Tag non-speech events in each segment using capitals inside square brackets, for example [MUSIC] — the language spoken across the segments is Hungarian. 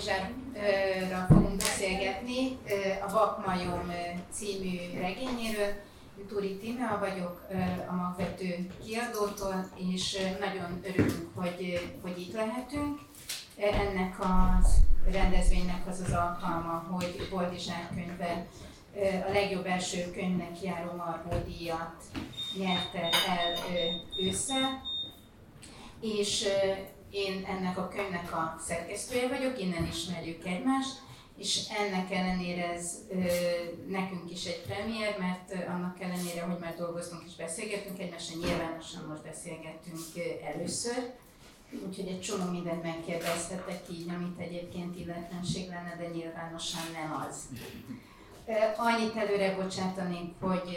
Boldizsárra fogunk beszélgetni a Vakmajom című regényéről. Turi Tímea vagyok a magvető kiadótól, és nagyon örülünk, hogy, hogy itt lehetünk. Ennek az rendezvénynek az az alkalma, hogy Boldizsár könyve a legjobb első könyvnek járó Margó díjat nyerte el ősszel, és én ennek a könyvnek a szerkesztője vagyok, innen ismerjük egymást, és ennek ellenére ez nekünk is egy premier, mert annak ellenére, hogy már dolgoztunk és beszélgettünk egymással, nyilvánosan most beszélgettünk először, úgyhogy egy csomó mindent megkérdeztetek így, amit egyébként illetlenség lenne, de nyilvánosan nem az. Annyit előre bocsátanék, hogy,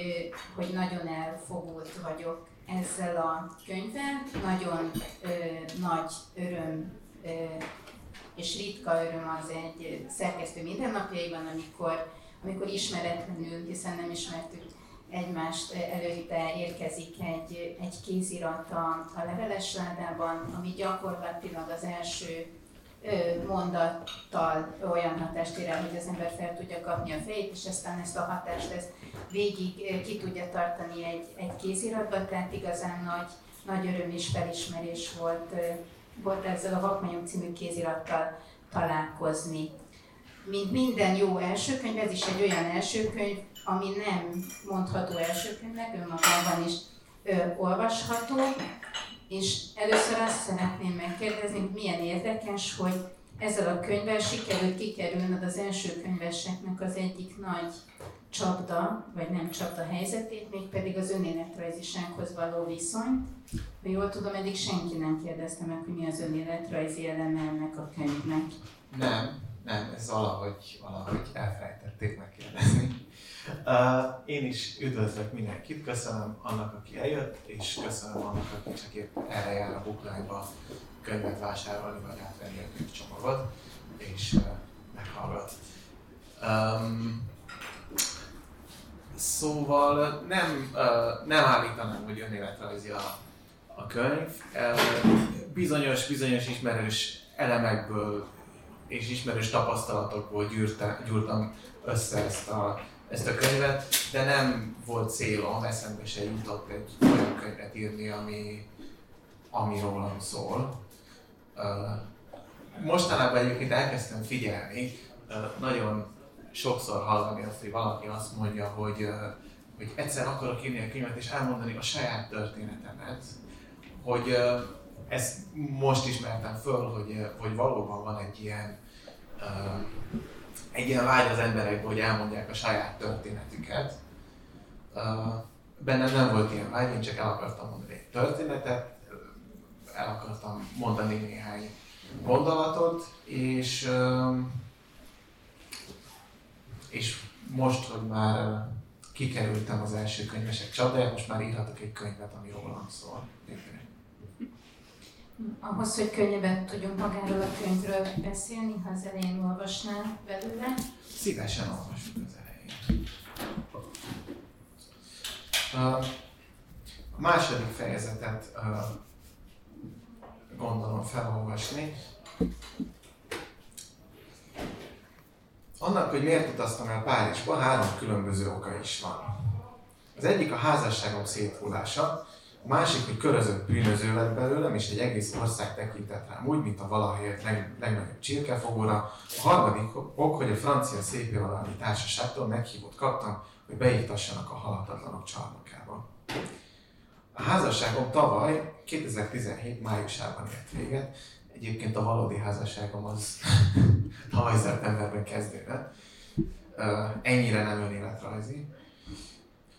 hogy nagyon elfogult vagyok ezzel a könyvvel. Nagyon ö, nagy öröm ö, és ritka öröm az egy szerkesztő mindennapjaiban, amikor, amikor ismeretlenül, hiszen nem ismertük egymást előtte érkezik egy, egy kézirat a, a leveles ládában, ami gyakorlatilag az első mondattal olyan hatást ér hogy az ember fel tudja kapni a fejét, és aztán ezt a hatást ezt végig ki tudja tartani egy, egy kéziratban, tehát igazán nagy, nagy öröm és felismerés volt, volt ezzel a Vakmányok című kézirattal találkozni. Mint minden jó első könyv, ez is egy olyan első könyv, ami nem mondható első könyvnek, önmagában is ö, olvasható, és először azt szeretném megkérdezni, milyen érdekes, hogy ezzel a könyvvel sikerült kikerülnöd az első könyveseknek az egyik nagy csapda, vagy nem csapda helyzetét, mégpedig az önéletrajzisághoz való viszonyt. Ha jól tudom, eddig senki nem kérdezte meg, hogy mi az önéletrajzi eleme ennek a könyvnek. Nem, nem, ez valahogy, valahogy elfelejtették megkérdezni. Én is üdvözlök mindenkit, köszönöm annak, aki eljött, és köszönöm annak, aki csak épp erre jár a bookline könyvet vásárolni, vagy átvenni a könyvcsomagot, és meghallgat. Szóval nem, nem állítanám, hogy önéletrajzi a, a könyv. Uh, bizonyos, bizonyos ismerős elemekből és ismerős tapasztalatokból gyűrtem össze ezt a ezt a könyvet, de nem volt célom, eszembe se jutott egy olyan könyvet írni, ami, ami rólam szól. Mostanában egyébként elkezdtem figyelni, nagyon sokszor hallani azt, hogy valaki azt mondja, hogy, hogy egyszer akarok írni a könyvet és elmondani a saját történetemet, hogy ezt most ismertem föl, hogy, hogy valóban van egy ilyen egy ilyen vágy az emberekben, hogy elmondják a saját történetüket. bennem nem volt ilyen vágy, én csak el akartam mondani egy történetet, el akartam mondani néhány gondolatot, és, és most, hogy már kikerültem az első könyvesek csapdáját, most már írhatok egy könyvet, ami rólam szól. Ahhoz, hogy könnyebben tudjunk magáról a könyvről beszélni, ha az elején olvasnál belőle. Szívesen olvasunk az elején. A második fejezetet gondolom felolvasni. Annak, hogy miért utaztam el Párizsba, három különböző oka is van. Az egyik a házasságom széthullása, másik, hogy körözött bűnöző lett belőlem, és egy egész ország tekintett rám úgy, mint a valahelyett leg, legnagyobb csirkefogóra. A harmadik ok, hogy a francia szépévalami társaságtól meghívót kaptam, hogy beiktassanak a halatatlanok csarnokába. A házasságom tavaly, 2017 májusában ért véget. Egyébként a valódi házasságom az [LAUGHS] tavaly szeptemberben kezdődött. Ennyire nem önéletrajzi.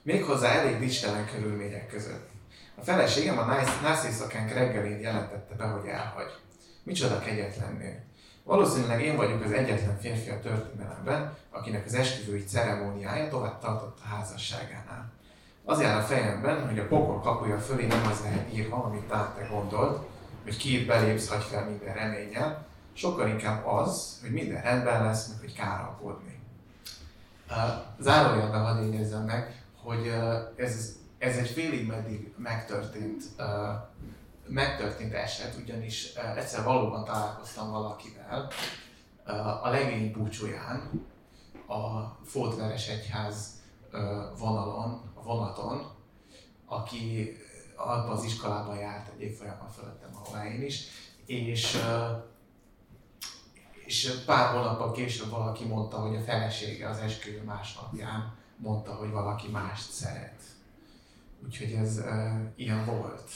Méghozzá elég dicstelen körülmények között. A feleségem a nász éjszakánk reggelén jelentette be, hogy elhagy. Micsoda kegyetlennél. Valószínűleg én vagyok az egyetlen férfi a történelemben, akinek az esküvői ceremóniája tovább tartott a házasságánál. Az jár a fejemben, hogy a pokol kapuja fölé nem az lehet írva, amit Dante gondolt, hogy ki belépsz, hagy fel minden reménnyel, sokkal inkább az, hogy minden rendben lesz, meg hogy káralkodni. Zárójelben hadd meg, hogy ez ez egy félig meddig megtörtént uh, megtörtént eset, ugyanis egyszer valóban találkoztam valakivel a legény búcsúján, a Fótveres Egyház vonalon, a vonaton, aki abban az iskolában járt egy évfolyamon fölöttem, ahová én is, és, és pár hónappal később valaki mondta, hogy a felesége az esküvő másnapján mondta, hogy valaki mást szeret. Úgyhogy ez e, ilyen volt.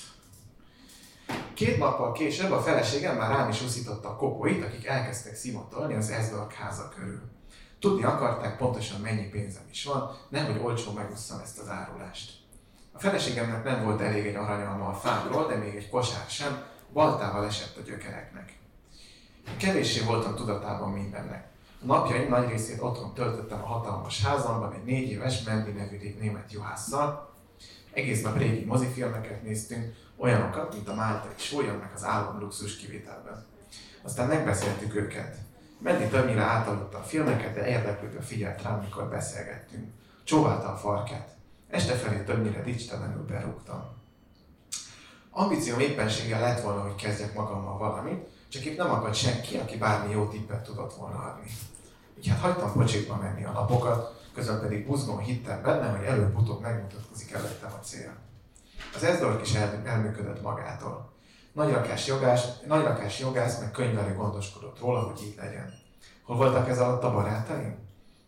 Két nappal később a feleségem már rám is uszította a kopóit, akik elkezdtek szimatolni az Ezdork háza körül. Tudni akarták pontosan mennyi pénzem is van, nehogy olcsó megusszam ezt az árulást. A feleségemnek nem volt elég egy aranyalma a fámról, de még egy kosár sem, baltával esett a gyökereknek. Kevéssé voltam tudatában mindennek. A napjaim nagy részét otthon töltöttem a hatalmas házamban egy négy éves Mendi nevű német juhásszal. Egész nap régi mozifilmeket néztünk, olyanokat, mint a Máltai Sólyan, meg az állam luxus kivételben. Aztán megbeszéltük őket. Mendi többnyire átaludta a filmeket, de érdeklődve figyelt rám, mikor beszélgettünk. Csóválta a farkát. Este felé többnyire dicstelenül berúgtam. Ambícióm éppenséggel lett volna, hogy kezdjek magammal valamit, csak itt nem akadt senki, aki bármi jó tippet tudott volna adni. Így hát hagytam pocsékba menni a napokat, közben pedig buzgón hittem benne, hogy előbb-utóbb megmutatkozik előttem a cél. Az Ezdork is el, elműködött magától. Nagyrakás jogász, nagyrakás jogász meg könyvelő gondoskodott róla, hogy így legyen. Hol voltak ez alatt a barátaim?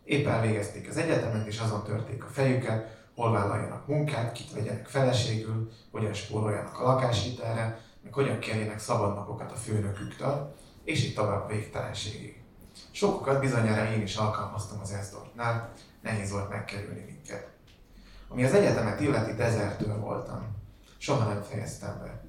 Épp elvégezték az egyetemet, és azon törték a fejüket, hol vállaljanak munkát, kit vegyenek feleségül, hogyan spóroljanak a lakáshitelre, meg hogyan kérjenek szabad napokat a főnöküktől, és így tovább végtelenségig. Sokokat bizonyára én is alkalmaztam az Esdortnál, nehéz volt megkerülni minket. Ami az egyetemet illeti, dezertőr voltam. Soha nem fejeztem be.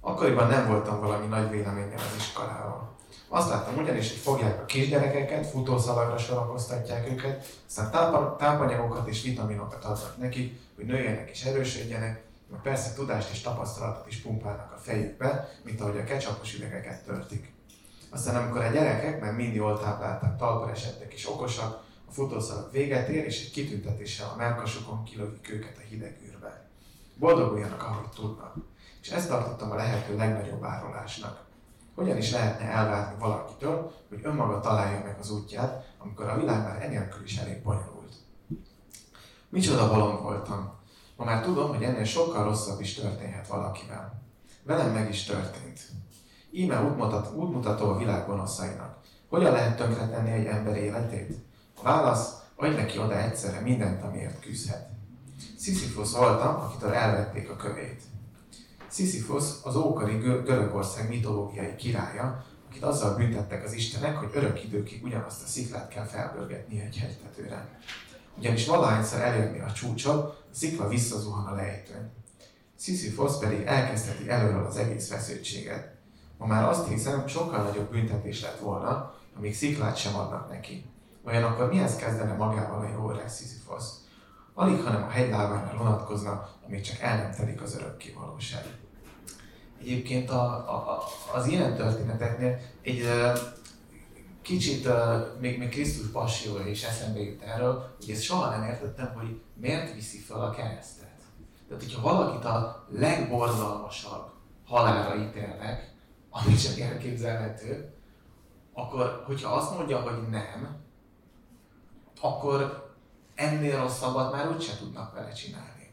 Akkoriban nem voltam valami nagy véleményem az iskoláról. Azt láttam ugyanis, hogy fogják a kisgyerekeket, futószalagra sorakoztatják őket, aztán tápanyagokat és vitaminokat adnak nekik, hogy nőjenek és erősödjenek, meg persze tudást és tapasztalatot is pumpálnak a fejükbe, mint ahogy a kecsapos üvegeket törtik. Aztán amikor a gyerekek, mert mind jól tápláltak, talpra esettek és okosak, a futószalag véget ér, és egy kitüntetéssel a melkasukon kilövik őket a hideg űrbe. Boldoguljanak, ahogy tudnak. És ezt tartottam a lehető legnagyobb árulásnak. Hogyan is lehetne elvárni valakitől, hogy önmaga találja meg az útját, amikor a világ már enélkül is elég bonyolult. Micsoda balon voltam. Ma már tudom, hogy ennél sokkal rosszabb is történhet valakivel. Velem meg is történt. Íme útmutat, útmutató a világ gonoszainak. Hogyan lehet tönkretenni egy ember életét? A válasz, adj neki oda egyszerre mindent, amiért küzdhet. Sisyphus voltam, akitől elvették a kövét. Sisyphus az ókori Görögország mitológiai királya, akit azzal büntettek az istenek, hogy örök időkig ugyanazt a sziklát kell felbörgetni egy hegytetőre. Ugyanis valahányszor elérni a csúcsot, a szikla visszazuhan a lejtőn. Sisyphus pedig elkezdheti előről az egész feszültséget. Ma már azt hiszem, sokkal nagyobb büntetés lett volna, amíg sziklát sem adnak neki. Vajon akkor mihez kezdene magával a jó öreg Sisyphus? Alig, hanem a hegylábánál vonatkozna, amíg csak el nem telik az örökké valóság. Egyébként a, a, az ilyen történeteknél egy kicsit még, még Krisztus passiója is eszembe jut erről, hogy ezt soha nem értettem, hogy miért viszi fel a keresztet. Tehát, hogyha valakit a legborzalmasabb halálra ítélnek, ami csak elképzelhető, akkor, hogyha azt mondja, hogy nem, akkor ennél rosszabbat már úgyse tudnak vele csinálni.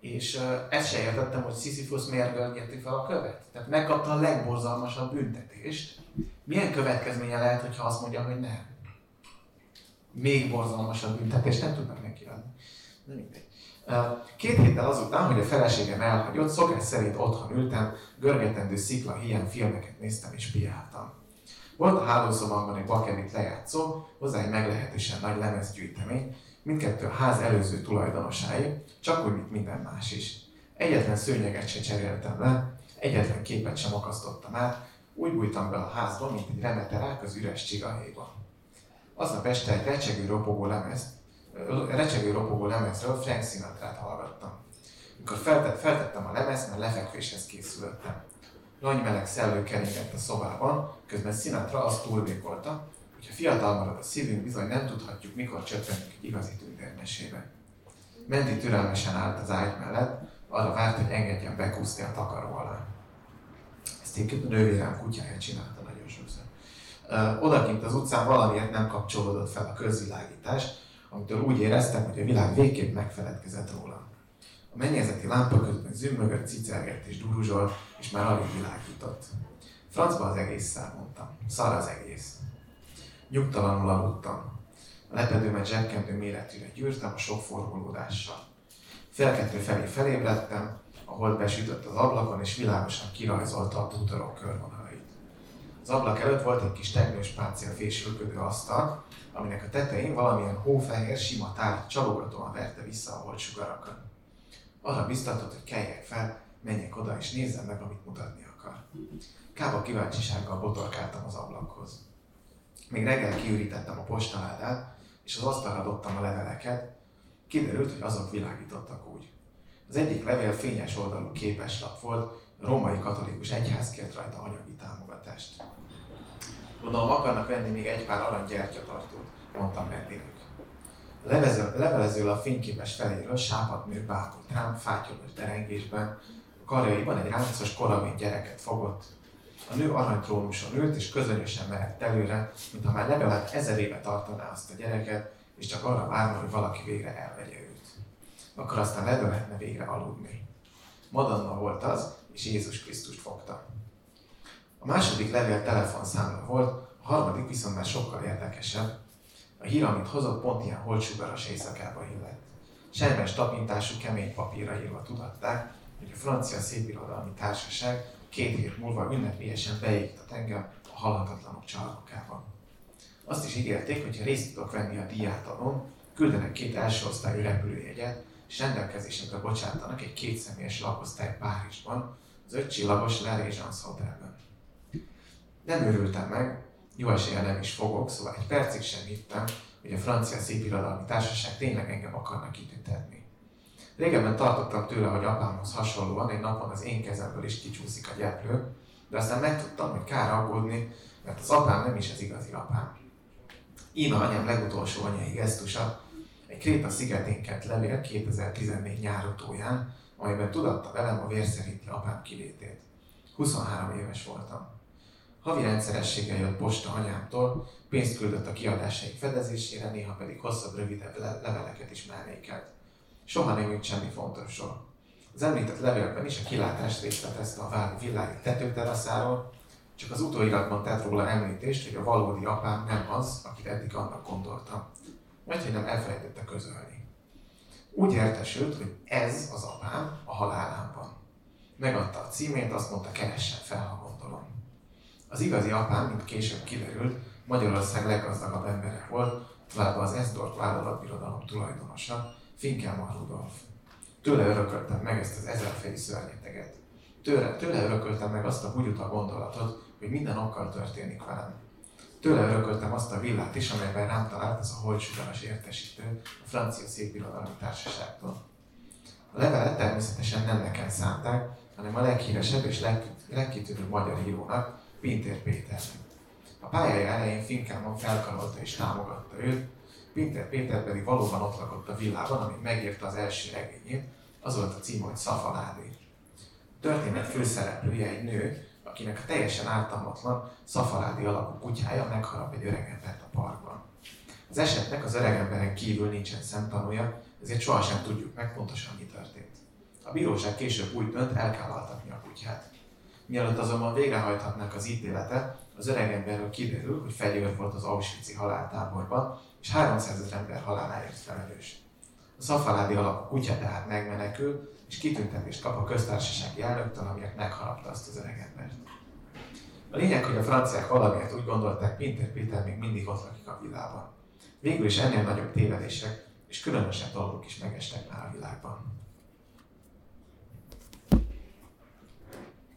És ezt se értettem, hogy Sisyphus miért görgeti fel a követ. Tehát megkapta a legborzalmasabb büntetést. Milyen következménye lehet, hogyha azt mondja, hogy nem? Még borzalmasabb büntetést nem tudnak neki adni. De mindegy. Két héttel azután, hogy a feleségem elhagyott, szokás szerint otthon ültem, görgetendő szikla hiány filmeket néztem és piáltam. Volt a hálószobamban egy bakelit lejátszó, hozzá egy meglehetősen nagy lemezgyűjtemény, mindkettő a ház előző tulajdonosái, csak úgy, mint minden más is. Egyetlen szőnyeget se cseréltem le, egyetlen képet sem akasztottam át, úgy bújtam be a házba, mint egy remeterák az üres csigahéba. Aznap este egy recsegő ropogó lemez, recsegő ropogó lemezről Frank Sinatra-t hallgattam. Mikor feltett, feltettem a lemezt, mert lefekvéshez készülöttem. Nagy meleg szellő keringett a szobában, közben Sinatra azt túlvékolta, Hogyha fiatal marad a szívünk, bizony nem tudhatjuk, mikor csöppenünk egy igazi tündérmesébe. Menti türelmesen állt az ágy mellett, arra várt, hogy engedjen bekúszni a takaró alá. egyébként a nővérem kutyája csinálta nagyon sokszor. Odakint az utcán valamiért nem kapcsolódott fel a közvilágítás, amitől úgy éreztem, hogy a világ végképp megfeledkezett rólam. A mennyezeti lámpa közben zümmögött, cicelgett és duruzsolt, és már alig világított. Francba az egész mondtam. Szar az egész. Nyugtalanul aludtam. A lepedőmet zsebkendő méretűre gyűrtem a sok forgolódással. Félkettő felé felébredtem, a hold besütött az ablakon, és világosan kirajzolta a bútorok körvonalait. Az ablak előtt volt egy kis tegnős páncél fésülködő asztal, aminek a tetején valamilyen hófehér, sima tárgy csalogatóan verte vissza a holtsugarakat. Arra biztatott, hogy keljek fel, menjek oda és nézzem meg, amit mutatni akar. Kába kíváncsisággal botorkáltam az ablakhoz. Még reggel kiürítettem a postaládát, és az asztalra dobtam a leveleket, kiderült, hogy azok világítottak úgy. Az egyik levél fényes oldalú képeslap volt, a római katolikus egyház kért rajta anyagi támogatást. Gondolom akarnak venni még egy pár arany gyertyatartót, mondtam Berlinük. Levező, levelező a fényképes feléről sápat nő bábult rám, fátyolós derengésben, karjaiban egy ráncos koravén gyereket fogott. A nő aranytrónuson ült, és közönösen merett előre, mintha már legalább ezer éve tartaná azt a gyereket, és csak arra várna, hogy valaki végre elvegye őt. Akkor aztán ledöhetne végre aludni. Madonna volt az, és Jézus Krisztust fogta. A második levél telefonszámla volt, a harmadik viszont már sokkal érdekesebb. A hír, amit hozott, pont ilyen holtsugaras éjszakába illett. Sejmes tapintású kemény papírra írva tudatták, hogy a francia szépirodalmi társaság két hét múlva ünnepélyesen beégett engem a halhatatlanok csarnokába. Azt is ígérték, hogy ha részt tudok venni a diátalon, küldenek két első osztályú repülőjegyet, és rendelkezésekre bocsátanak egy kétszemélyes lakosztály Párizsban, az öt csillagos Le Régence Hotelben. Nem örültem meg, jó esélye nem is fogok, szóval egy percig sem hittem, hogy a francia szépirodalmi társaság tényleg engem akarnak kitüntetni. Régebben tartottam tőle, hogy apámhoz hasonlóan egy napon az én kezemből is kicsúszik a gyeplő, de aztán megtudtam, hogy kár aggódni, mert az apám nem is az igazi apám. Íme anyám legutolsó anyai gesztusa, egy Kréta szigetén kelt levél 2014 nyárotóján, amelyben tudatta velem a vérszerinti apám kilétét. 23 éves voltam. Havi rendszerességgel jött posta anyámtól, pénzt küldött a kiadásaik fedezésére, néha pedig hosszabb, rövidebb le- leveleket is mellékelt. Soha nem jött semmi fontosról. Az említett levélben is a kilátást részletezte a vári világi tetőteraszáról, csak az utóiratban tett róla említést, hogy a valódi apám nem az, akit eddig annak gondoltam. Vagy hogy nem elfelejtette közölni. Úgy értesült, hogy ez az apám a halálámban. Megadta a címét, azt mondta, keressen fel, ha gondolom. Az igazi apám, mint később kiderült, Magyarország leggazdagabb embere volt, továbbá az Esdorf vállalatbirodalom tulajdonosa, Finkelmann Rudolf. Tőle örököltem meg ezt az ezerfejű szörnyeteget. Tőle, tőle örököltem meg azt a bugyuta gondolatot, hogy minden okkal történik velem. Tőle örököltem azt a villát is, amelyben rám talált az a holdsugaras értesítő a francia szépirodalmi társaságtól. A levelet természetesen nem nekem szánták, hanem a leghíresebb és leg, legkitűnőbb magyar írónak, Pintér Péternek. A pályája elején Finkelman felkarolta és támogatta őt, Pinter Péter pedig valóban ott lakott a villában, amit megírta az első regényét, az volt a cím, hogy Szafaládi. A történet főszereplője egy nő, akinek a teljesen ártalmatlan, szafaládi alakú kutyája megharap egy öregembert a parkban. Az esetnek az öregemberen kívül nincsen szemtanúja, ezért sohasem tudjuk meg pontosan mi történt. A bíróság később úgy dönt, el kell altatni a kutyát. Mielőtt azonban végrehajthatnák az ítéletet, az öregemberről kiderül, hogy fegyőr volt az Auschwitz-i haláltáborban, és 300 ezer ember haláláért felelős. A szafaládi alapú kutya tehát megmenekül, és kitüntetést kap a köztársasági elnöktől, amiért megharapta azt az öregembert. A lényeg, hogy a franciák valamiért úgy gondolták, Pinter Péter még mindig ott lakik a világban. Végül is ennél nagyobb tévedések és különösebb dolgok is megestek már a világban.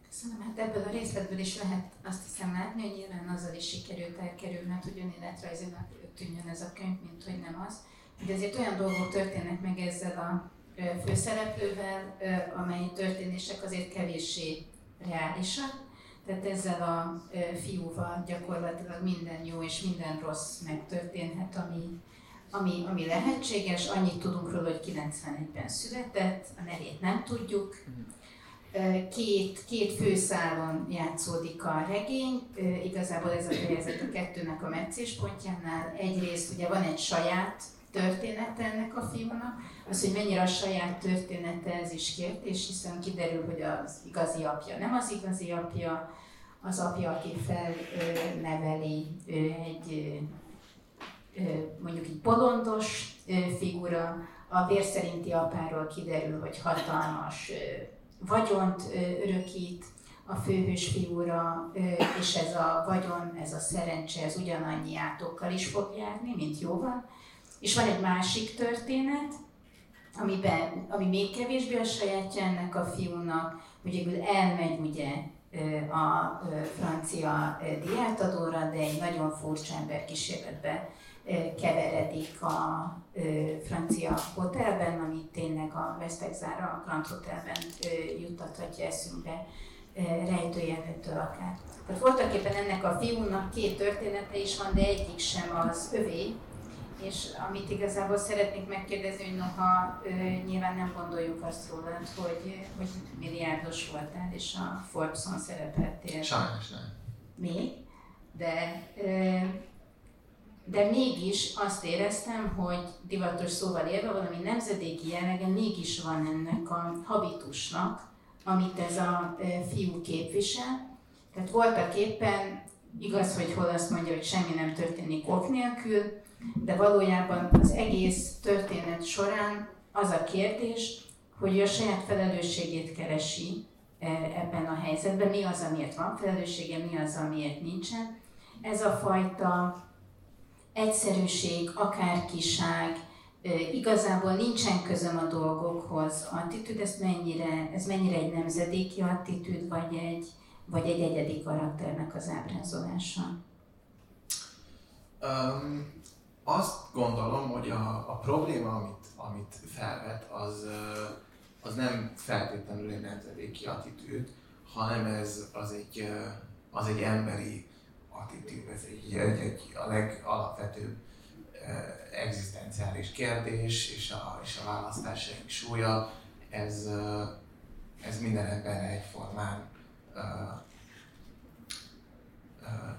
Köszönöm, hát ebből a részletből is lehet azt hiszem látni, hogy nyilván azzal is sikerült elkerülni, hogy önéletrajzinak tűnjön ez a könyv, mint hogy nem az. De ezért olyan dolgok történnek meg ezzel a főszereplővel, amely történések azért kevéssé reálisak. Tehát ezzel a fiúval gyakorlatilag minden jó és minden rossz megtörténhet, ami, ami, ami lehetséges. Annyit tudunk róla, hogy 91-ben született, a nevét nem tudjuk. Két, két főszálon játszódik a regény, igazából ez a fejezet a kettőnek a meccéspontjánál. Egyrészt ugye van egy saját története ennek a fiúnak, az, hogy mennyire a saját története, ez is kérdés, hiszen kiderül, hogy az igazi apja nem az igazi apja, az apja, aki felneveli egy mondjuk egy bolondos figura, a vér szerinti apáról kiderül, hogy hatalmas vagyont örökít a főhős fiúra, és ez a vagyon, ez a szerencse, ez ugyanannyi átokkal is fog járni, mint jóval. És van egy másik történet, amiben, ami még kevésbé a sajátja ennek a fiúnak, hogy elmegy ugye a francia diátadóra, de egy nagyon furcsa ember kísérletbe keveredik a francia hotelben, amit tényleg a Vesztegzára, a Grand Hotelben juttathatja eszünkbe rejtőjelentől akár. Tehát voltak éppen ennek a fiúnak két története is van, de egyik sem az övé, és amit igazából szeretnék megkérdezni, hogy noha nyilván nem gondoljuk azt rólad, hogy, hogy milliárdos voltál, és a Forbes-on szerepeltél. Sajnos nem. Még, de ö, de mégis azt éreztem, hogy divatos szóval élve valami nemzedéki jellege mégis van ennek a habitusnak, amit ez a fiú képvisel. Tehát voltak éppen, igaz, hogy hol azt mondja, hogy semmi nem történik ok nélkül, de valójában az egész történet során az a kérdés, hogy a saját felelősségét keresi ebben a helyzetben, mi az, amiért van felelőssége, mi az, amiért nincsen. Ez a fajta egyszerűség, akárkiság, igazából nincsen közöm a dolgokhoz attitűd, ez mennyire, ez mennyire egy nemzedéki attitűd, vagy egy, vagy egy egyedi karakternek az ábrázolása? Um, azt gondolom, hogy a, a probléma, amit, amit felvet, az, az nem feltétlenül egy nemzedéki attitűd, hanem ez az egy, az egy emberi attitűd, ez egy, egy, egy a legalapvetőbb egzisztenciális kérdés, és a, és a választásaink súlya, ez, ez minden emberre egyformán,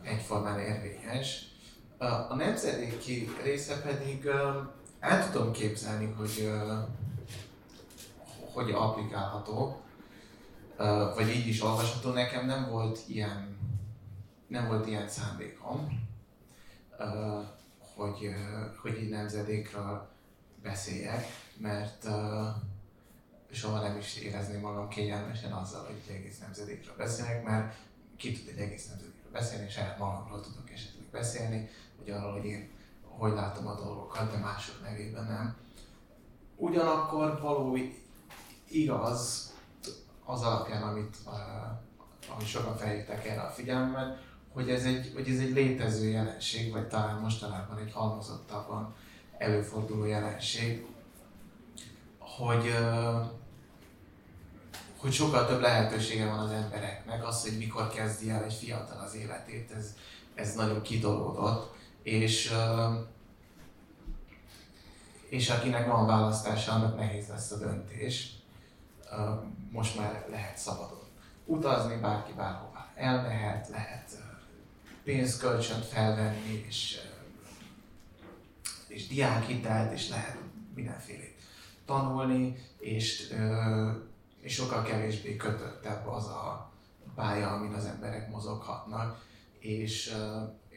egyformán érvényes. A nemzedéki része pedig el tudom képzelni, hogy hogy applikálható, vagy így is olvasható. Nekem nem volt ilyen, nem volt ilyen szándékom, hogy, hogy egy nemzedékről beszéljek, mert soha nem is érezném magam kényelmesen azzal, hogy egy egész nemzedékről beszélek, mert ki tud egy egész nemzedékről beszélni, saját magamról tudok esetleg beszélni, hogy arról, hogy én hogy látom a dolgokat, de mások nevében nem. Ugyanakkor való igaz az alapján, amit, uh, amit sokan felhívták erre a figyelmet, hogy ez, egy, hogy ez egy létező jelenség, vagy talán mostanában egy halmozottabban előforduló jelenség, hogy, hogy sokkal több lehetősége van az embereknek, az, hogy mikor kezdi el egy fiatal az életét, ez, ez nagyon kidolódott, és, és akinek van választása, annak nehéz lesz a döntés. Most már lehet szabadon utazni, bárki bárhová elmehet, lehet pénzkölcsönt felvenni, és, és diákhitelt, és lehet mindenféle tanulni, és, és sokkal kevésbé kötöttebb az a pálya, amin az emberek mozoghatnak, és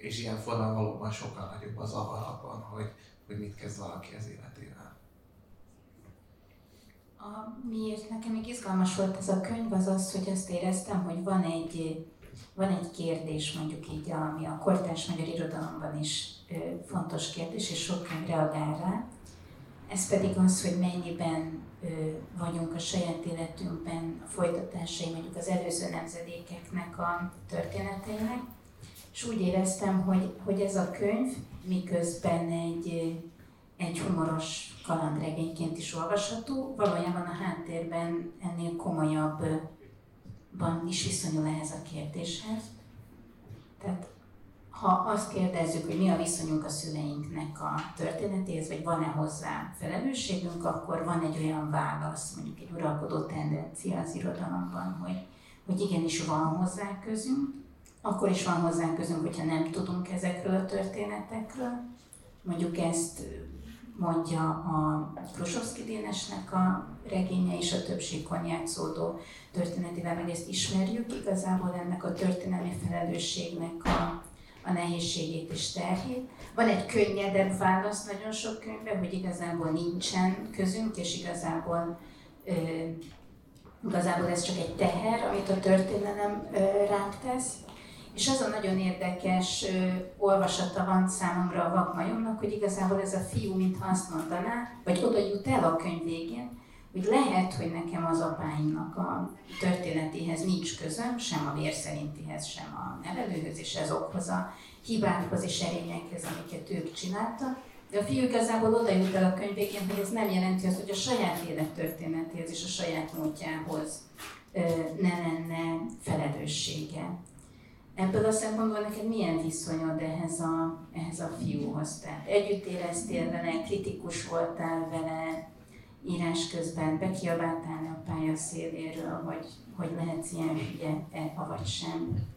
és ilyen formán valóban sokkal nagyobb az avar abban, hogy, hogy mit kezd valaki az életével. A, miért nekem még izgalmas volt ez a könyv, az az, hogy azt éreztem, hogy van egy, van egy kérdés, mondjuk így, ami a kortárs magyar irodalomban is fontos kérdés, és sok könyv reagál rá. Ez pedig az, hogy mennyiben vagyunk a saját életünkben a folytatásai, mondjuk az előző nemzedékeknek a történeteinek, és úgy éreztem, hogy, hogy ez a könyv, miközben egy, egy humoros kalandregényként is olvasható, valójában a háttérben ennél komolyabban is viszonyul ehhez a kérdéshez. Tehát ha azt kérdezzük, hogy mi a viszonyunk a szüleinknek a történetéhez, vagy van-e hozzá felelősségünk, akkor van egy olyan válasz, mondjuk egy uralkodó tendencia az irodalomban, hogy, hogy igenis van hozzá közünk, akkor is van hozzá közünk, hogyha nem tudunk ezekről a történetekről. Mondjuk ezt mondja a Krusovszki Dénesnek a regénye és a többségkon játszódó történetével, meg ezt ismerjük, igazából ennek a történelmi felelősségnek a, a nehézségét és terhét. Van egy könnyedebb válasz nagyon sok könyvben, hogy igazából nincsen közünk, és igazából ö, igazából ez csak egy teher, amit a történelem ö, ránk tesz. És az a nagyon érdekes olvasata van számomra a vakmajomnak, hogy igazából ez a fiú, mintha azt mondaná, vagy oda jut el a könyv végén, hogy lehet, hogy nekem az apáimnak a történetéhez nincs közöm, sem a vérszerintihez, sem a nevelőhöz és ezokhoz a hibákhoz és erényekhez, amiket ők csináltak. De a fiú igazából oda jut el a könyv végén, hogy ez nem jelenti azt, hogy a saját élettörténetéhez és a saját módjához ne lenne felelőssége. Ebből a szempontból neked milyen viszonyod ehhez a, ehhez a fiúhoz? Tehát együtt éreztél vele, kritikus voltál vele, írás közben bekiabáltál a pálya széléről, hogy, hogy lehetsz ilyen hülye, vagy sem?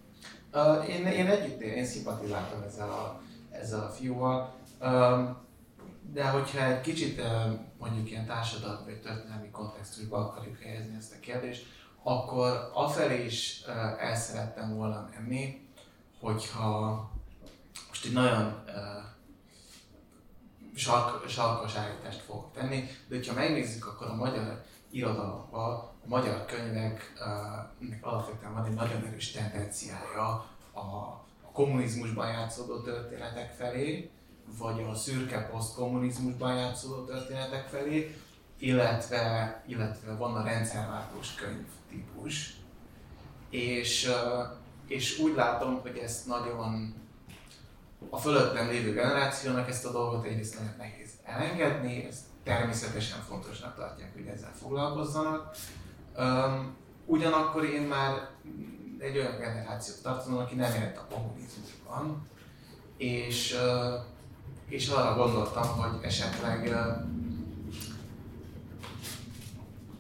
Uh, én, én együtt én szimpatizáltam ezzel a, ezzel a fiúval, uh, de hogyha egy kicsit uh, mondjuk ilyen társadalmi vagy történelmi kontextusba akarjuk helyezni ezt a kérdést, akkor afelé is el szerettem volna menni, hogyha most egy nagyon sark, sarkos állítást fogok tenni, de ha megnézzük, akkor a magyar irodalomban, a magyar könyveknek alapvetően van egy nagyon erős tendenciája a, a kommunizmusban játszódó történetek felé, vagy a szürke posztkommunizmusban játszódó történetek felé, illetve, illetve van a rendszerváltós könyv típus. És, és úgy látom, hogy ezt nagyon a fölöttem lévő generációnak ezt a dolgot egyrészt nagyon nehéz elengedni, ezt természetesen fontosnak tartják, hogy ezzel foglalkozzanak. Ugyanakkor én már egy olyan generációt tartozom, aki nem élt a kommunizmusban, és, és arra gondoltam, hogy esetleg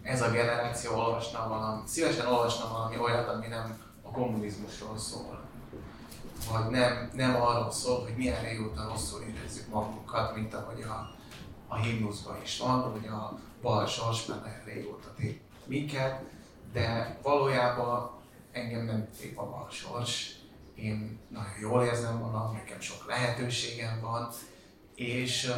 ez a generáció olvasna valami, szívesen olvasna valami olyat, ami nem a kommunizmusról szól. Vagy nem, nem arról szól, hogy milyen régóta rosszul érezzük magunkat, mint ahogy a, a himnuszban is van, hogy a bal sors már régóta tép minket, de valójában engem nem tép a bal sors, én nagyon jól érzem magam, nekem sok lehetőségem van, és,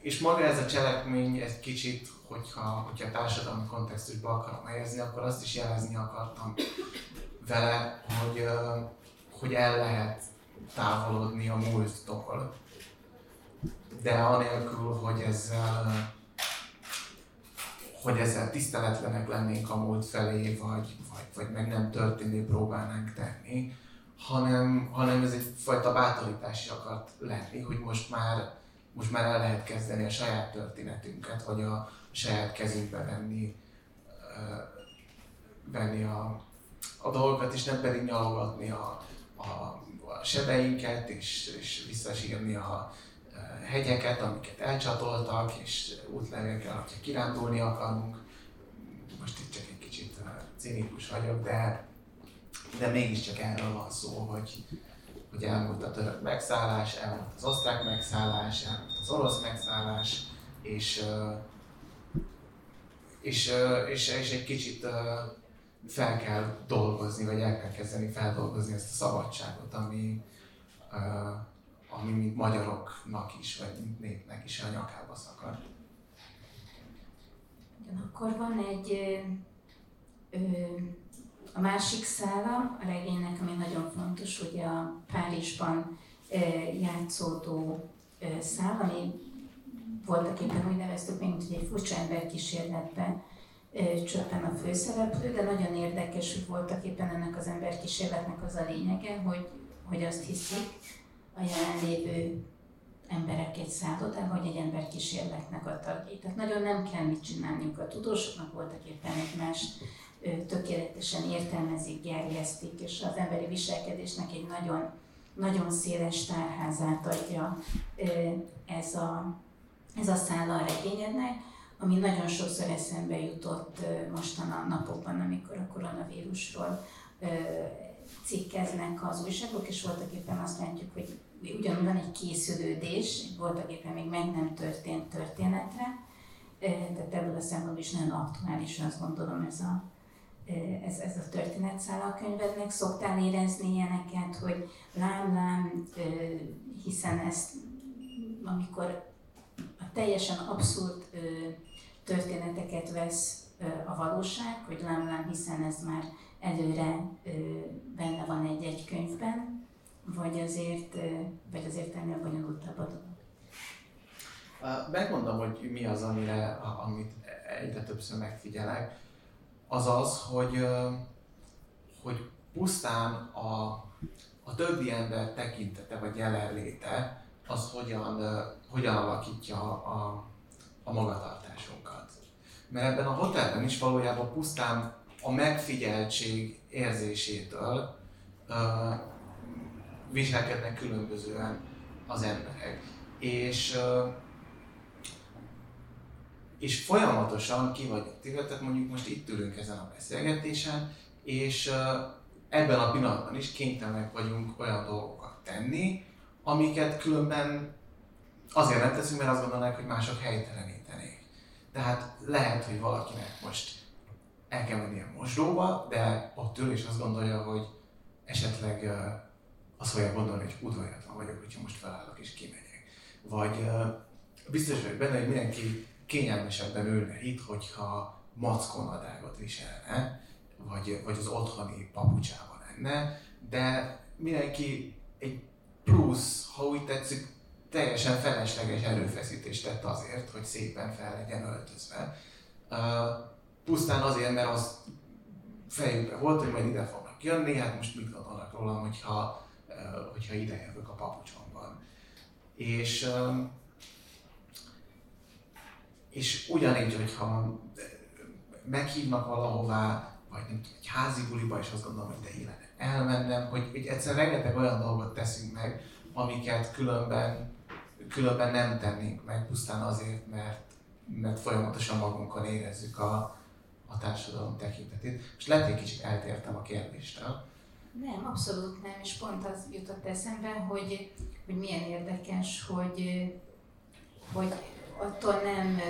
és maga ez a cselekmény egy kicsit, hogyha, hogyha társadalmi kontextusba akarom helyezni, akkor azt is jelezni akartam vele, hogy, hogy el lehet távolodni a múlttól, de anélkül, hogy ezzel hogy ezzel tiszteletlenek lennénk a múlt felé, vagy, vagy, vagy meg nem történni próbálnánk tenni, hanem, hanem ez egyfajta bátorítás akart lenni, hogy most már, most már el lehet kezdeni a saját történetünket, vagy a, saját kezünkbe venni, venni a, a dolgokat, és nem pedig nyalogatni a, a, a sebeinket, és, és visszasírni a hegyeket, amiket elcsatoltak, és útlevélkel, hogyha kirándulni akarunk. Most itt csak egy kicsit cinikus vagyok, de, de mégiscsak erről van szó, hogy, hogy elmúlt a török megszállás, elmúlt az osztrák megszállás, elmúlt az orosz megszállás, és, és, és, és egy kicsit fel kell dolgozni, vagy el kell kezdeni feldolgozni ezt a szabadságot, ami, ami mint magyaroknak is, vagy mint népnek is a nyakába szakad. Ugyanakkor van egy ö, a másik szála a regénynek, ami nagyon fontos, ugye a Párizsban ö, játszódó ö, szál, ami voltak éppen úgy neveztük, mint egy furcsa ember kísérletben csöppen a főszereplő, de nagyon érdekes, hogy voltak éppen ennek az emberkísérletnek az a lényege, hogy, hogy azt hiszik a jelenlévő emberek egy szállodában, hogy egy emberkísérletnek a tagjai. Tehát nagyon nem kell mit csinálniuk a tudósoknak, voltak éppen egymást tökéletesen értelmezik, gerjesztik, és az emberi viselkedésnek egy nagyon nagyon széles tárházát adja ez a, ez a szála a regényednek, ami nagyon sokszor eszembe jutott mostan a napokban, amikor a koronavírusról cikkeznek az újságok, és voltak éppen azt látjuk, hogy ugyan van egy készülődés, voltak éppen még meg nem történt történetre, de ebből a szempontból is nagyon aktuális, azt gondolom ez a, ez, ez a történetszál a könyvednek. Szoktál érezni ilyeneket, hogy lám-lám, hiszen ezt, amikor teljesen abszurd történeteket vesz a valóság, hogy lám-lám, hiszen ez már előre benne van egy-egy könyvben, vagy azért, vagy azért ennél bonyolultabb a dolog? Megmondom, hogy mi az, amire, amit egyre többször megfigyelek. Az az, hogy, hogy pusztán a, a többi ember tekintete vagy jelenléte az hogyan, hogyan alakítja a, a magatartásunkat. Mert ebben a hotelben is valójában pusztán a megfigyeltség érzésétől uh, viselkednek különbözően az emberek. És, uh, és folyamatosan ki vagyok tehát mondjuk most itt ülünk ezen a beszélgetésen, és uh, ebben a pillanatban is kénytelenek vagyunk olyan dolgokat tenni, amiket különben azért nem teszünk, mert azt gondolnák, hogy mások helytelenítenék. Tehát lehet, hogy valakinek most el kell menni a mosdóba, de ott ül és azt gondolja, hogy esetleg azt fogja gondolni, hogy udvariatlan vagyok, hogyha most felállok és kimegyek. Vagy biztos vagyok benne, hogy mindenki kényelmesebben ülne itt, hogyha mackonadágot viselne, vagy, vagy az otthoni papucsában lenne, de mindenki egy plusz, ha úgy tetszik, teljesen felesleges erőfeszítést tett azért, hogy szépen fel legyen öltözve. Uh, pusztán azért, mert az fejükben volt, hogy majd ide fognak jönni, hát most mit gondolnak rólam, hogyha, hogyha ide jövök a papucsomban. És, és ugyanígy, hogyha meghívnak valahová, vagy nem tudom, egy házi buliba, és azt gondolom, hogy de illene elmennem, hogy, hogy egyszer rengeteg olyan dolgot teszünk meg, amiket különben, különben nem tennénk meg, pusztán azért, mert, mert folyamatosan magunkon érezzük a, a társadalom tekintetét. És lehet, hogy kicsit eltértem a kérdéstől. Nem, abszolút nem, és pont az jutott eszembe, hogy, hogy milyen érdekes, hogy, hogy attól nem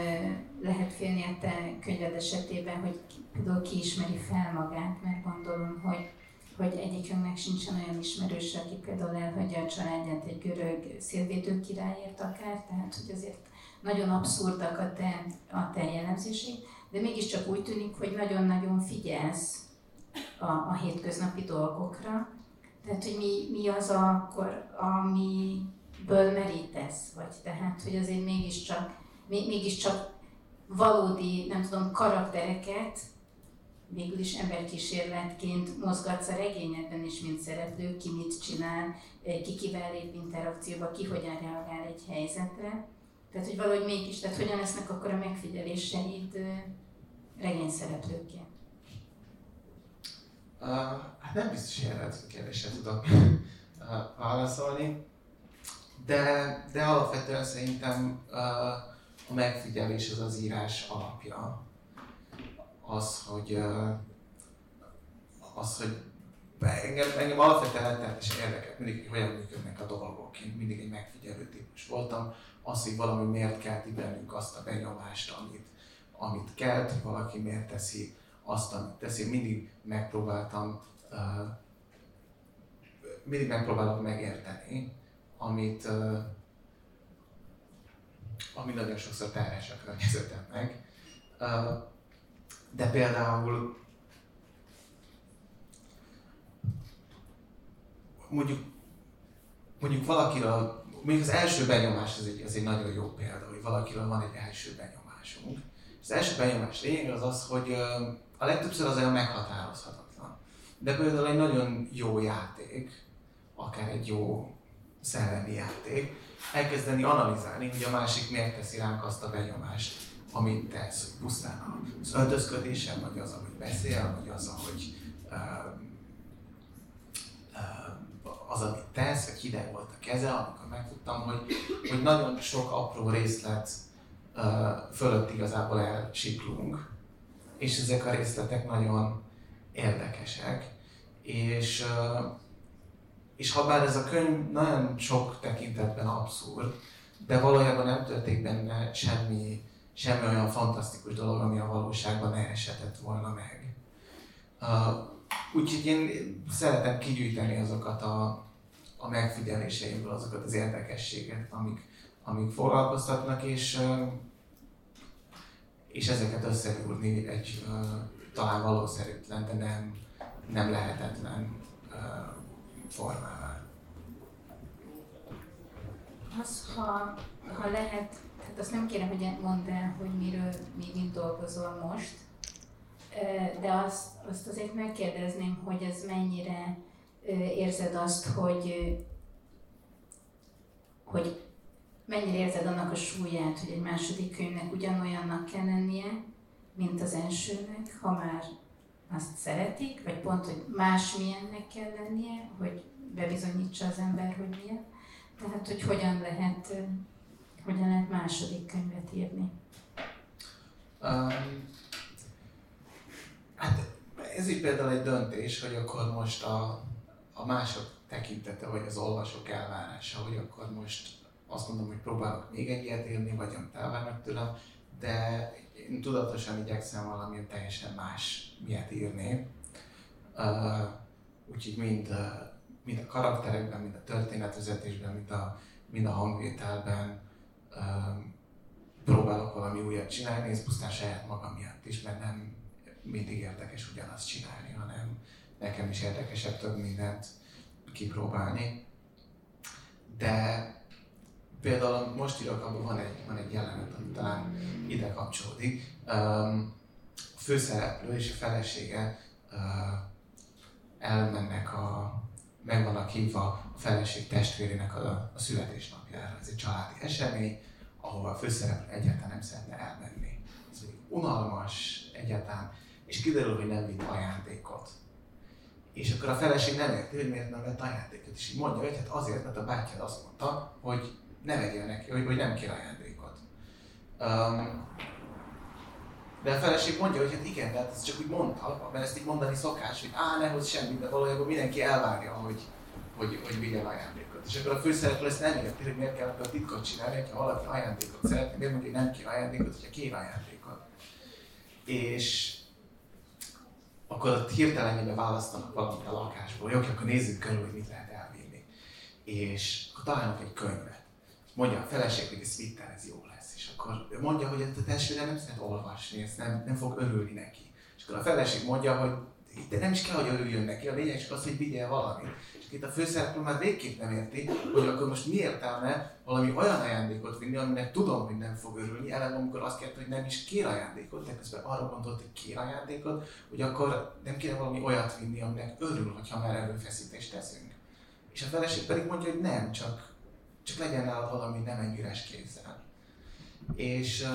lehet félni a te könyved esetében, hogy például ki ismeri fel magát, mert gondolom, hogy, hogy egyikünknek sincsen olyan ismerős, aki például elhagyja a családját egy görög szélvédő királyért akár, tehát hogy azért nagyon abszurdak a te, a te jellemzését de mégiscsak úgy tűnik, hogy nagyon-nagyon figyelsz a, a hétköznapi dolgokra. Tehát, hogy mi, mi az akkor, amiből merítesz, vagy tehát, hogy azért mégiscsak, mégiscsak valódi, nem tudom, karaktereket végül is emberkísérletként mozgatsz a regényedben is, mint szereplő, ki mit csinál, ki kivel lép interakcióba, ki hogyan reagál egy helyzetre. Tehát, hogy valahogy mégis, tehát hogyan lesznek akkor a megfigyeléseid regényszereplőként? Uh, hát nem biztos, hogy erre a kérdésre tudok uh, válaszolni, de, de alapvetően szerintem uh, a megfigyelés az az írás alapja. Az, hogy, az, hogy engem, engem alapvetően rettenetesen érdekel mindig, hogy hogyan működnek a dolgok. Én mindig egy megfigyelő típus voltam. Az, hogy valami miért kelti bennünk azt a benyomást, amit, amit kelt, valaki miért teszi azt, amit teszi. Mindig megpróbáltam, uh, mindig megpróbálok megérteni, amit, uh, ami nagyon sokszor terhes a környezetemnek. Uh, de például mondjuk, mondjuk valakiről, mondjuk az első benyomás ez egy, ez egy nagyon jó példa, hogy valakiről van egy első benyomásunk, az első benyomás lényeg az az, hogy a legtöbbször az olyan meghatározhatatlan. De például egy nagyon jó játék, akár egy jó szellemi játék, elkezdeni analizálni, hogy a másik miért teszi ránk azt a benyomást, amit tesz, hogy pusztán az öltözködése, vagy az, amit beszél, vagy az, ahogy az, amit tesz, vagy hideg volt a keze, amikor megtudtam, hogy, hogy nagyon sok apró részlet fölött igazából elsiklunk, és ezek a részletek nagyon érdekesek, és, és ha bár ez a könyv nagyon sok tekintetben abszurd, de valójában nem történik benne semmi, semmi olyan fantasztikus dolog, ami a valóságban ne esetett volna meg. Uh, úgyhogy én szeretem kigyűjteni azokat a, a megfigyeléseimből, azokat az érdekességeket, amik, amik foglalkoztatnak, és, uh, és ezeket összegyúrni egy uh, talán valószerűtlen, de nem, nem lehetetlen uh, formával. Az, ha, ha lehet, tehát azt nem kérem, hogy mondd el, hogy miről, mi, mit dolgozol most, de azt, azt azért megkérdezném, hogy ez mennyire érzed azt, hogy, hogy mennyire érzed annak a súlyát, hogy egy második könyvnek ugyanolyannak kell lennie, mint az elsőnek, ha már azt szeretik, vagy pont, hogy más milyennek kell lennie, hogy bebizonyítsa az ember, hogy milyen. Tehát, hogy hogyan lehet, hogyan lehet második könyvet írni. Um, hát ez így például egy döntés, hogy akkor most a, a mások tekintete, vagy az olvasók elvárása, hogy akkor most azt mondom, hogy próbálok még egy ilyet írni, vagy amit elvárnak tőlem, de én tudatosan igyekszem valamilyen teljesen más miért írni. Uh, úgyhogy mind mind a karakterekben, mind a történetvezetésben, mind a, mind a hangvételben próbálok valami újat csinálni, ez pusztán saját magam miatt is, mert nem mindig érdekes ugyanazt csinálni, hanem nekem is érdekesebb több mindent kipróbálni. De például most írok, abban van egy, van egy jelenet, ami talán ide kapcsolódik. A főszereplő és a felesége elmennek a, meg vannak hívva a feleség testvérének a, a születésnapjára. Ez egy családi esemény, ahol a főszereplő egyáltalán nem szeretne elmenni. Ez pedig unalmas egyáltalán, és kiderül, hogy nem vitt ajándékot. És akkor a feleség nem érti, hogy miért nem vett ajándékot. És így mondja, hogy hát azért, mert a bátyád azt mondta, hogy ne vegyél neki, hogy, hogy nem kér ajándékot. Um, de a feleség mondja, hogy hát igen, de hát ezt csak úgy mondta, mert ezt így mondani szokás, hogy á, ne hozz semmit, de valójában mindenki elvárja, hogy, hogy, hogy vigyen ajándékot. És akkor a főszereplő ezt nem érti, hogy miért kell akkor titkot csinálni, ha valaki ajándékot szeretne, miért mondja, hogy nem kér ajándékot, hogyha kér ajándékot. És akkor ott hirtelenjében választanak valamit a lakásból, jó, akkor nézzük körül, hogy mit lehet elvinni. És akkor találnak egy könyvet. Mondja a feleség, hogy ez vitte, ez jó akkor mondja, hogy a testvére nem szeret olvasni, ezt nem, nem fog örülni neki. És akkor a feleség mondja, hogy de nem is kell, hogy örüljön neki, a lényeg csak az, hogy vigyél valamit. És itt a főszereplő már végképp nem érti, hogy akkor most mi értelme valami olyan ajándékot vinni, aminek tudom, hogy nem fog örülni, eleve amikor azt kérte, hogy nem is kér ajándékot, de közben arra gondolt, hogy kér ajándékot, hogy akkor nem kéne valami olyat vinni, aminek örül, hogyha már erőfeszítést teszünk. És a feleség pedig mondja, hogy nem, csak, csak legyen nálad valami nem egy üres kézzel. És,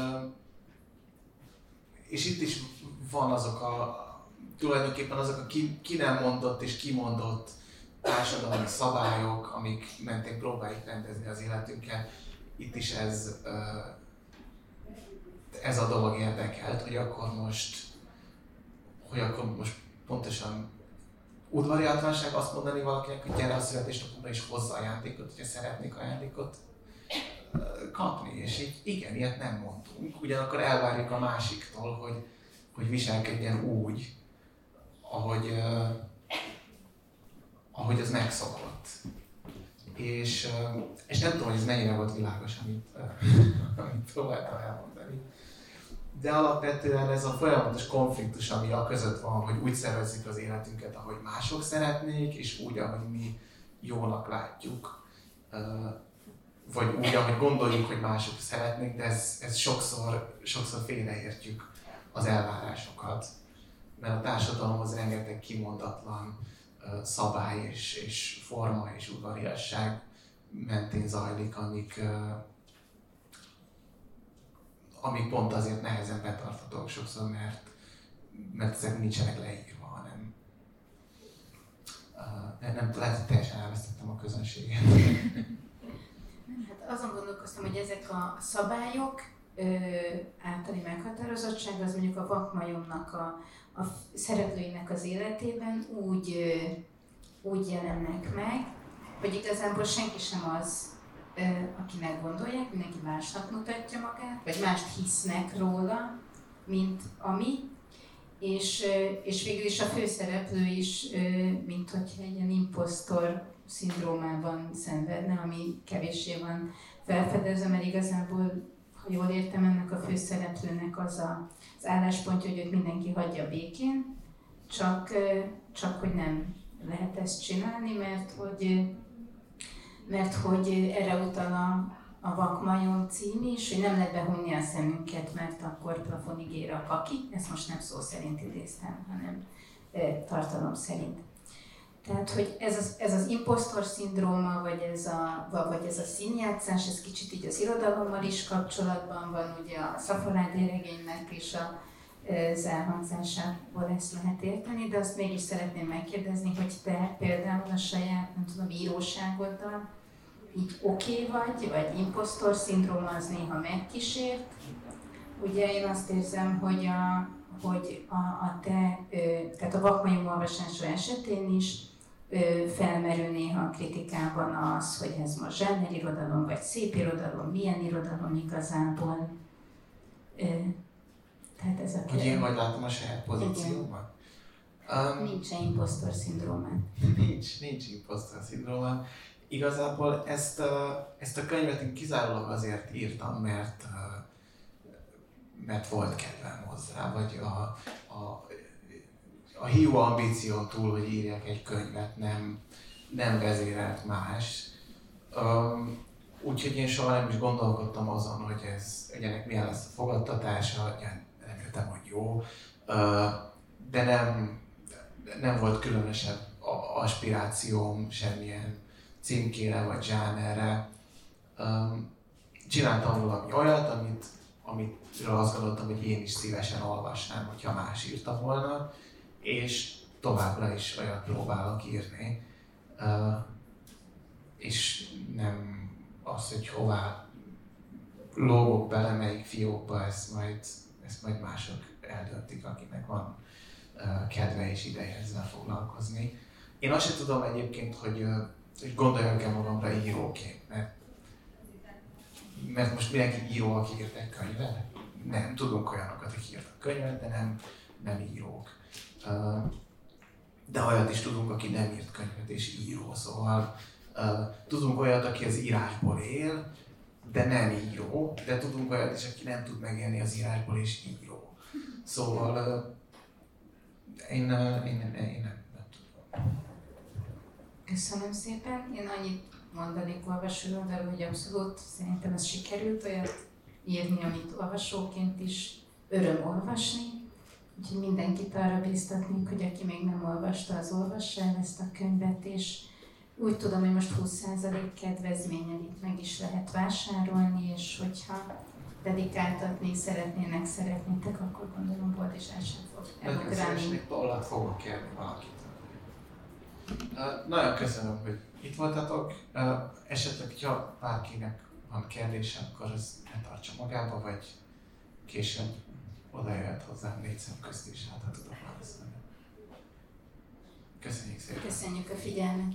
és itt is van azok a, tulajdonképpen azok a ki, ki nem mondott és kimondott társadalmi szabályok, amik mentén próbáljuk rendezni az életünket. Itt is ez, ez a dolog érdekelt, hogy akkor most, hogy akkor most pontosan udvariatlanság azt mondani valakinek, hogy gyere a születésnapomra és hozza ajándékot, hogyha szeretnék ajándékot kapni, és így igen, ilyet nem mondtunk. Ugyanakkor elvárjuk a másiktól, hogy, hogy viselkedjen úgy, ahogy, ahogy az megszokott. És, uh, és nem tudom, hogy ez mennyire volt világos, amit, uh, [LAUGHS] amit próbáltam elmondani. De alapvetően ez a folyamatos konfliktus, ami a között van, hogy úgy szervezzük az életünket, ahogy mások szeretnék, és úgy, ahogy mi jónak látjuk. Vagy úgy, ahogy gondoljuk, hogy mások szeretnék, de ez, ez sokszor, sokszor félreértjük az elvárásokat. Mert a társadalom az rengeteg kimondatlan szabály és, és forma és udvariasság mentén zajlik, amik, amik pont azért nehezen betartatók sokszor, mert, mert ezek nincsenek leírva, hanem uh, nem, lehet, hogy teljesen elvesztettem a közönséget. Hát azon gondolkoztam, hogy ezek a szabályok ö, általi meghatározottság, az mondjuk a vakmajomnak a, a szereplőinek az életében úgy, ö, úgy jelennek meg, hogy igazából senki sem az, akinek gondolják, mindenki másnak mutatja magát, vagy mást hisznek róla, mint ami, és, és végül is a főszereplő is, mint hogyha egy ilyen impostor szindrómában szenvedne, ami kevéssé van felfedezve, mert igazából, ha jól értem, ennek a főszereplőnek az a, az álláspontja, hogy őt mindenki hagyja békén, csak, csak hogy nem lehet ezt csinálni, mert hogy, mert hogy erre utal a, a Vakmajom cím is, hogy nem lehet behunni a szemünket, mert akkor plafonig ér a kaki. Ezt most nem szó szerint idéztem, hanem e, tartalom szerint. Tehát, hogy ez az, ez az impostor szindróma, vagy ez, a, vagy ez a színjátszás, ez kicsit így az irodalommal is kapcsolatban van, ugye a szafarádi regénynek is a, az elhangzásából ezt lehet érteni, de azt mégis szeretném megkérdezni, hogy te például a saját, nem tudom, íróságoddal így oké okay vagy, vagy impostor szindróma az néha megkísért. Ugye én azt érzem, hogy a, hogy a, a te, tehát a vakmajom olvasása esetén is felmerül néha a kritikában az, hogy ez most zsáner irodalom, vagy szép irodalom, milyen irodalom igazából. Tehát ez a Hogy én vagy látom a saját pozíciómat? Um, nincs impostor szindrómát. [LAUGHS] Nincs, nincs impostor szindrómát. Igazából ezt, ezt a könyvet én kizárólag azért írtam, mert, mert volt kedvem hozzá, vagy a, a, a hiú ambíció túl, hogy írjak egy könyvet, nem, nem vezérelt más. Úgyhogy én soha nem is gondolkodtam azon, hogy ez egyenek milyen lesz a fogadtatása, nem jöttem, hogy jó, de nem, nem volt különösebb aspirációm semmilyen címkére vagy zsánerre. Um, csináltam valami olyat, amit, amit azt gondoltam, hogy én is szívesen olvasnám, hogyha más írta volna, és továbbra is olyat próbálok írni. Uh, és nem az, hogy hová lógok bele, melyik fiókba, ezt majd, ezt majd mások eldöntik, akinek van uh, kedve és ideje ezzel foglalkozni. Én azt sem tudom egyébként, hogy uh, hogy gondoljak el magamra íróként, mert, mert most mindenki író, aki írt egy könyvet? Nem, tudunk olyanokat, akik írtak könyvet, de nem, nem írók. De olyat is tudunk, aki nem írt könyvet és író, szóval tudunk olyat, aki az írásból él, de nem író, de tudunk olyat is, aki nem tud megélni az írásból és író. Szóval én, én, én nem, nem tudom. Köszönöm szépen. Én annyit mondanék olvasóoldalról, hogy abszolút szerintem ez sikerült olyat írni, amit olvasóként is öröm olvasni. Úgyhogy mindenkit arra bíztatnék, hogy aki még nem olvasta, az olvassa el ezt a könyvet, és úgy tudom, hogy most 20% kedvezményen itt meg is lehet vásárolni, és hogyha dedikáltatni szeretnének, szeretnétek, akkor gondolom boldizás sem fog. Nagyon tollat fogok kérni valakit. Nagyon köszönöm, hogy itt voltatok. Esetleg, ha bárkinek van kérdése, akkor az ne tartsa magába, vagy később oda jöhet hozzám négy szem közt is, hát tudok válaszolni. Köszönjük szépen! Köszönjük a figyelmet!